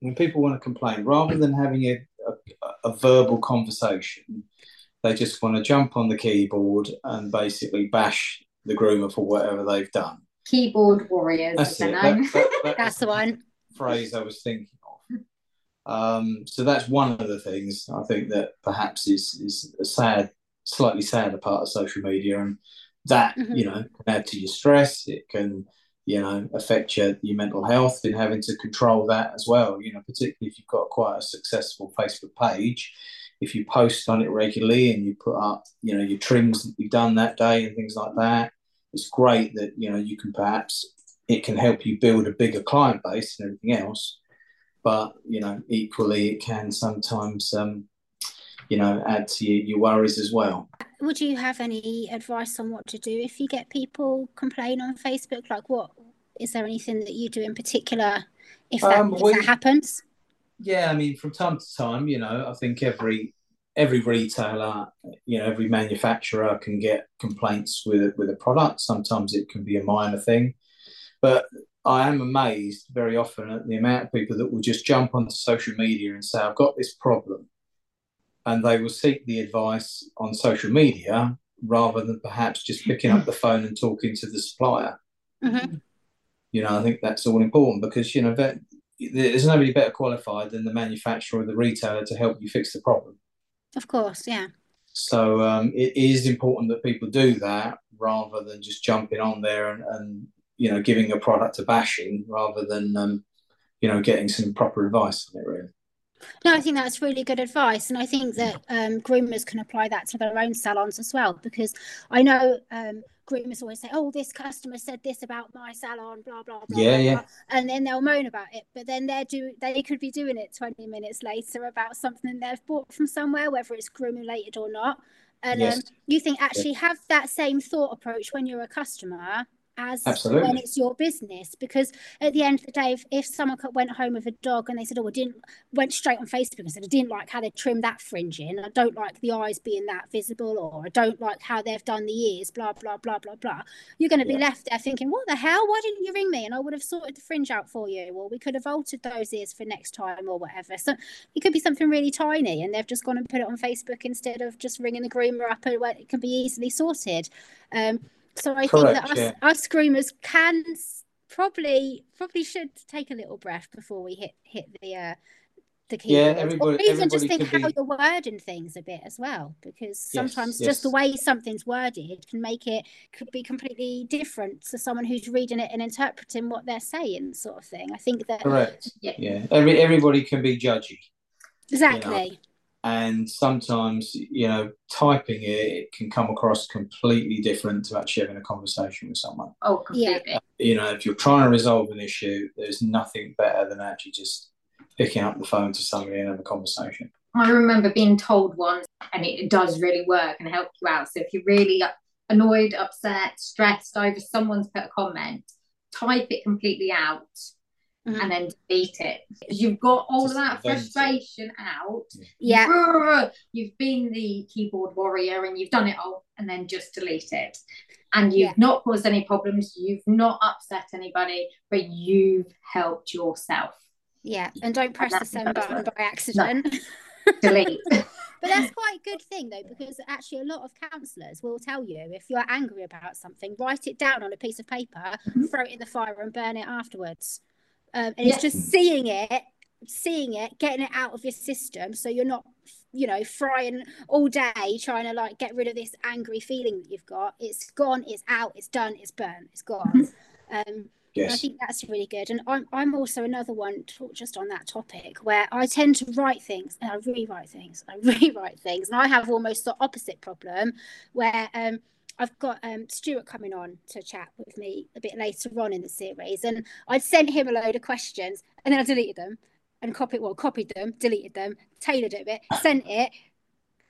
when people want to complain rather than having a a, a verbal conversation. They just want to jump on the keyboard and basically bash the groomer for whatever they've done. Keyboard warriors. That's, it. That, that, that (laughs) that's the one phrase I was thinking of. Um, so that's one of the things I think that perhaps is is a sad, slightly sadder part of social media, and that mm-hmm. you know can add to your stress. It can you know, affect your, your mental health and having to control that as well. You know, particularly if you've got quite a successful Facebook page, if you post on it regularly and you put up, you know, your trims that you've done that day and things like that, it's great that, you know, you can perhaps, it can help you build a bigger client base and everything else. But, you know, equally, it can sometimes, um, you know, add to your, your worries as well would you have any advice on what to do if you get people complain on Facebook? Like, what is there anything that you do in particular if that, um, we, if that happens? Yeah, I mean, from time to time, you know, I think every every retailer, you know, every manufacturer can get complaints with with a product. Sometimes it can be a minor thing, but I am amazed very often at the amount of people that will just jump onto social media and say, "I've got this problem." and they will seek the advice on social media rather than perhaps just picking up the phone and talking to the supplier. Mm-hmm. You know, I think that's all important because you know that there's nobody better qualified than the manufacturer or the retailer to help you fix the problem. Of course, yeah. So um, it is important that people do that rather than just jumping on there and, and you know giving a product a bashing rather than um, you know getting some proper advice on it really. No, I think that's really good advice, and I think that um, groomers can apply that to their own salons as well. Because I know um, groomers always say, "Oh, this customer said this about my salon," blah blah blah. Yeah, blah, yeah. Blah, and then they'll moan about it, but then they're do they could be doing it twenty minutes later about something they've bought from somewhere, whether it's groom related or not. And yes. um, you think actually have that same thought approach when you're a customer as Absolutely. when it's your business. Because at the end of the day, if, if someone went home with a dog and they said, "Oh, I didn't," went straight on Facebook and said, "I didn't like how they trimmed that fringe in. I don't like the eyes being that visible, or I don't like how they've done the ears." Blah blah blah blah blah. You're going to be yeah. left there thinking, "What the hell? Why didn't you ring me?" And I would have sorted the fringe out for you, or we could have altered those ears for next time, or whatever. So it could be something really tiny, and they've just gone and put it on Facebook instead of just ringing the groomer up, and it can be easily sorted. Um, so I Correct, think that us, yeah. us groomers can probably probably should take a little breath before we hit hit the uh, the key. Yeah, everybody, or even just think how be... you're wording things a bit as well, because sometimes yes, just the way something's worded can make it could be completely different to someone who's reading it and interpreting what they're saying, sort of thing. I think that correct. Yeah, yeah. Every everybody can be judgy. Exactly. You know? And sometimes you know typing it, it can come across completely different to actually having a conversation with someone. Oh completely. Yeah. you know if you're trying to resolve an issue there's nothing better than actually just picking up the phone to somebody and have a conversation. I remember being told once and it does really work and help you out. So if you're really annoyed upset stressed over someone's put a comment type it completely out mm-hmm. and then delete it. You've got all Just of that frustration out. Yeah. (laughs) You've been the keyboard warrior and you've done it all, and then just delete it. And you've yeah. not caused any problems, you've not upset anybody, but you've helped yourself. Yeah, and don't press and the send button by accident. No. (laughs) Delete. (laughs) but that's quite a good thing though, because actually a lot of counsellors will tell you if you're angry about something, write it down on a piece of paper, mm-hmm. throw it in the fire, and burn it afterwards. Um, and it's just seeing it seeing it, getting it out of your system, so you're not, you know, frying all day trying to like get rid of this angry feeling that you've got. It's gone, it's out, it's done, it's burnt, it's gone. Um, Yes. I think that's really good. And I'm, I'm also another one, just on that topic, where I tend to write things and I rewrite things, I (laughs) rewrite things. And I have almost the opposite problem where um, I've got um, Stuart coming on to chat with me a bit later on in the series. And I'd sent him a load of questions and then I deleted them and copied, well, copied them, deleted them, tailored it a bit, sent it,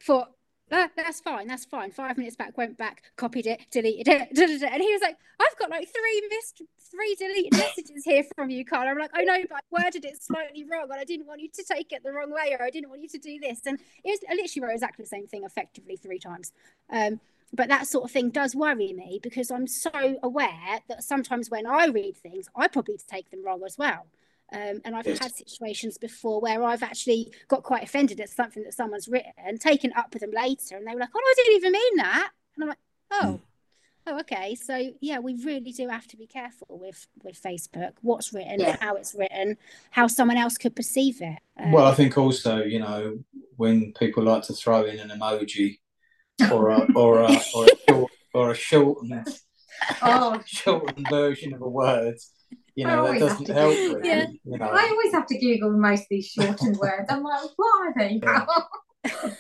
thought that, that's fine, that's fine. Five minutes back, went back, copied it, deleted it, da, da, da. and he was like, I've got like three missed, three deleted messages here from you, Carl. I'm like, I know, but I worded it slightly wrong, and I didn't want you to take it the wrong way, or I didn't want you to do this. And it was, I literally wrote exactly the same thing effectively three times. Um, but that sort of thing does worry me because I'm so aware that sometimes when I read things, I probably take them wrong as well. Um, and I've yes. had situations before where I've actually got quite offended at something that someone's written, and taken up with them later, and they were like, "Oh, I didn't even mean that," and I'm like, "Oh." Mm. Oh, okay. So yeah, we really do have to be careful with with Facebook, what's written, yeah. how it's written, how someone else could perceive it. Um, well, I think also, you know, when people like to throw in an emoji or a or a or a short or a shortened, (laughs) oh. shortened version of a word, you know, that doesn't help. Really, yeah. You know. I always have to Google most of these shortened (laughs) words. I'm like, what are they? (laughs)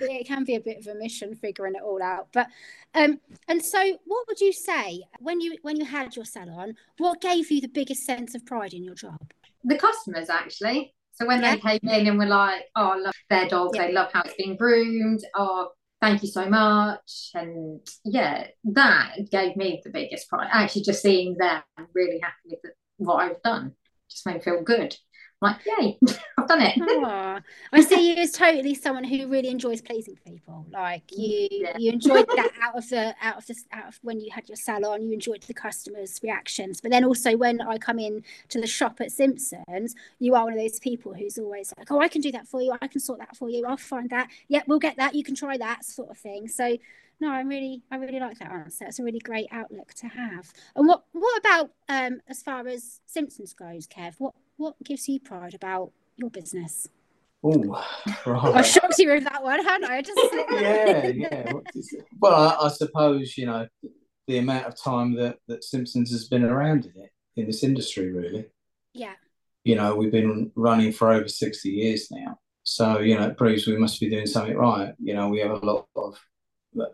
it can be a bit of a mission figuring it all out but um and so what would you say when you when you had your salon what gave you the biggest sense of pride in your job the customers actually so when yeah. they came in and were like oh i love their dog yeah. they love how it's been groomed oh thank you so much. And yeah, that gave me the biggest pride. Actually, just seeing them really happy with what I've done just made me feel good like, yay, (laughs) I've done it. Oh, (laughs) I see you as totally someone who really enjoys pleasing people. Like you, yeah. you enjoyed that (laughs) out of the out of the out of when you had your salon. You enjoyed the customers' reactions, but then also when I come in to the shop at Simpsons, you are one of those people who's always like, "Oh, I can do that for you. I can sort that for you. I'll find that. Yeah, we'll get that. You can try that sort of thing." So no, I'm really, I really like that answer. It's a really great outlook to have. And what, what about um, as far as Simpsons goes, Kev? What, what gives you pride about your business? Oh, (laughs) right. I shocked you with that one, hadn't I? I just (laughs) yeah, yeah. Well, I, I, suppose you know the amount of time that that Simpsons has been around in it in this industry, really. Yeah. You know, we've been running for over sixty years now, so you know it proves we must be doing something right. You know, we have a lot of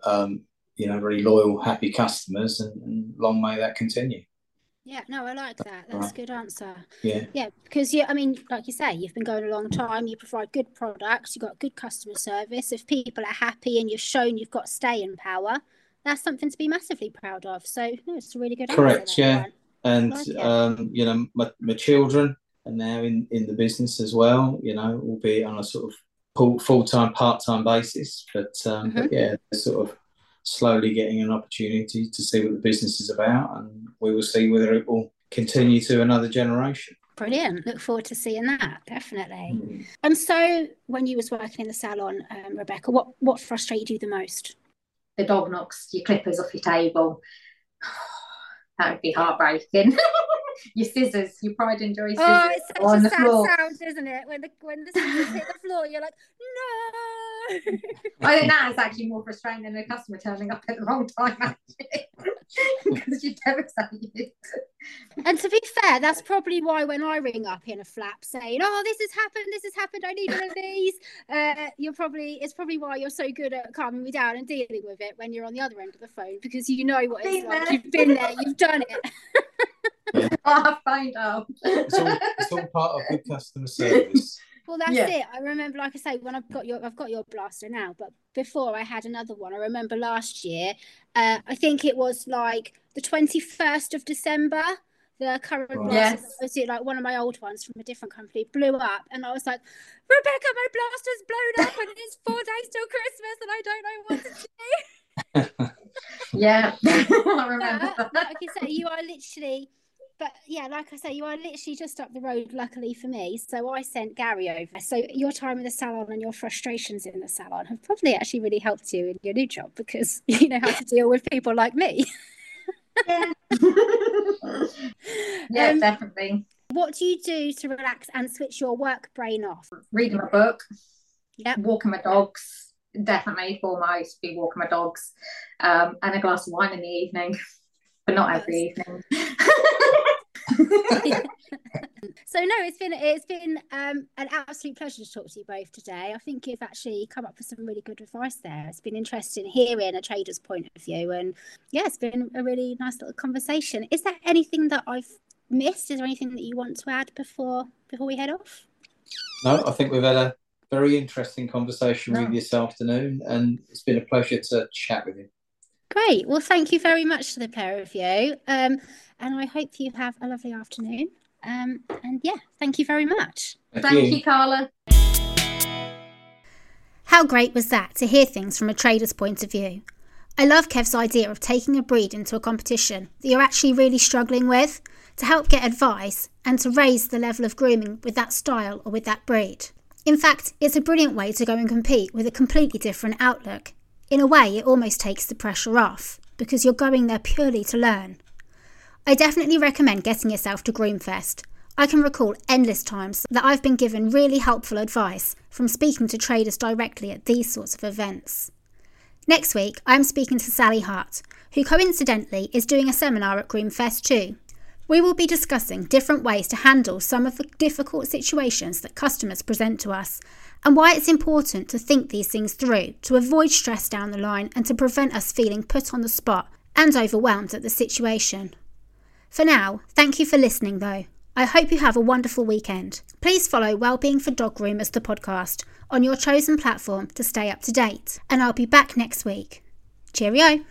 um, you know, very loyal, happy customers, and, and long may that continue. Yeah, no, I like that. That's right. a good answer. Yeah. Yeah, because you, I mean, like you say, you've been going a long time. You provide good products. You've got good customer service. If people are happy and you've shown you've got staying power, that's something to be massively proud of. So, no, it's a really good. Answer. Correct. yeah, one. and like um, you know, my, my children are now in in the business as well. You know, albeit on a sort of full time, part time basis, but um, mm-hmm. but yeah, sort of slowly getting an opportunity to see what the business is about, and we will see whether it will continue to another generation. Brilliant. Look forward to seeing that, definitely. Mm. And so, when you was working in the salon, um, Rebecca, what what frustrated you the most? The dog knocks your clippers off your table. (sighs) that would be heartbreaking. (laughs) your scissors, your pride and joy scissors oh, it's such on a the sad floor. sound, isn't it? When the when the scissors hit the floor, you're like, no. I think that is actually more frustrating than a customer turning up at the wrong time, actually, (laughs) because you're devastated. And to be fair, that's probably why when I ring up in a flap saying, "Oh, this has happened, this has happened, I need one of these," uh, you're probably it's probably why you're so good at calming me down and dealing with it when you're on the other end of the phone because you know what it's like. You've been there, you've done it. (laughs) I find out. It's all, it's all part of good customer service. Well, that's yeah. it. I remember, like I say, when I've got your, I've got your blaster now, but before I had another one. I remember last year. Uh, I think it was like the twenty first of December. The current right. blaster, yes. was it like one of my old ones from a different company, blew up, and I was like, Rebecca, my blaster's blown up, and it's four days till Christmas, and I don't know what to do. (laughs) yeah, (laughs) I remember. But, like you say, you are literally but yeah, like I say, you are literally just up the road, luckily for me. So I sent Gary over. So your time in the salon and your frustrations in the salon have probably actually really helped you in your new job because (laughs) you know how to deal with people like me. yeah, (laughs) yeah um, definitely. What do you do to relax and switch your work brain off? Reading my book. Yep. Walking my dogs. Definitely for foremost be walking my dogs. Um, and a glass of wine in the evening, (laughs) but not every evening. (laughs) so no, it's been it's been um, an absolute pleasure to talk to you both today. I think you've actually come up with some really good advice there. It's been interesting hearing a trader's point of view, and yeah, it's been a really nice little conversation. Is there anything that I've missed? Is there anything that you want to add before before we head off? No, I think we've had a very interesting conversation no. with you this afternoon, and it's been a pleasure to chat with you. Great. Well, thank you very much to the pair of you. Um, and I hope you have a lovely afternoon. Um, and yeah, thank you very much. Thank, thank you. you, Carla. How great was that to hear things from a trader's point of view? I love Kev's idea of taking a breed into a competition that you're actually really struggling with to help get advice and to raise the level of grooming with that style or with that breed. In fact, it's a brilliant way to go and compete with a completely different outlook. In a way, it almost takes the pressure off because you're going there purely to learn. I definitely recommend getting yourself to Groomfest. I can recall endless times that I've been given really helpful advice from speaking to traders directly at these sorts of events. Next week, I'm speaking to Sally Hart, who coincidentally is doing a seminar at Groomfest too. We will be discussing different ways to handle some of the difficult situations that customers present to us and why it's important to think these things through to avoid stress down the line and to prevent us feeling put on the spot and overwhelmed at the situation. For now, thank you for listening though. I hope you have a wonderful weekend. Please follow Wellbeing for Dog Groomers the podcast on your chosen platform to stay up to date, and I'll be back next week. Cheerio!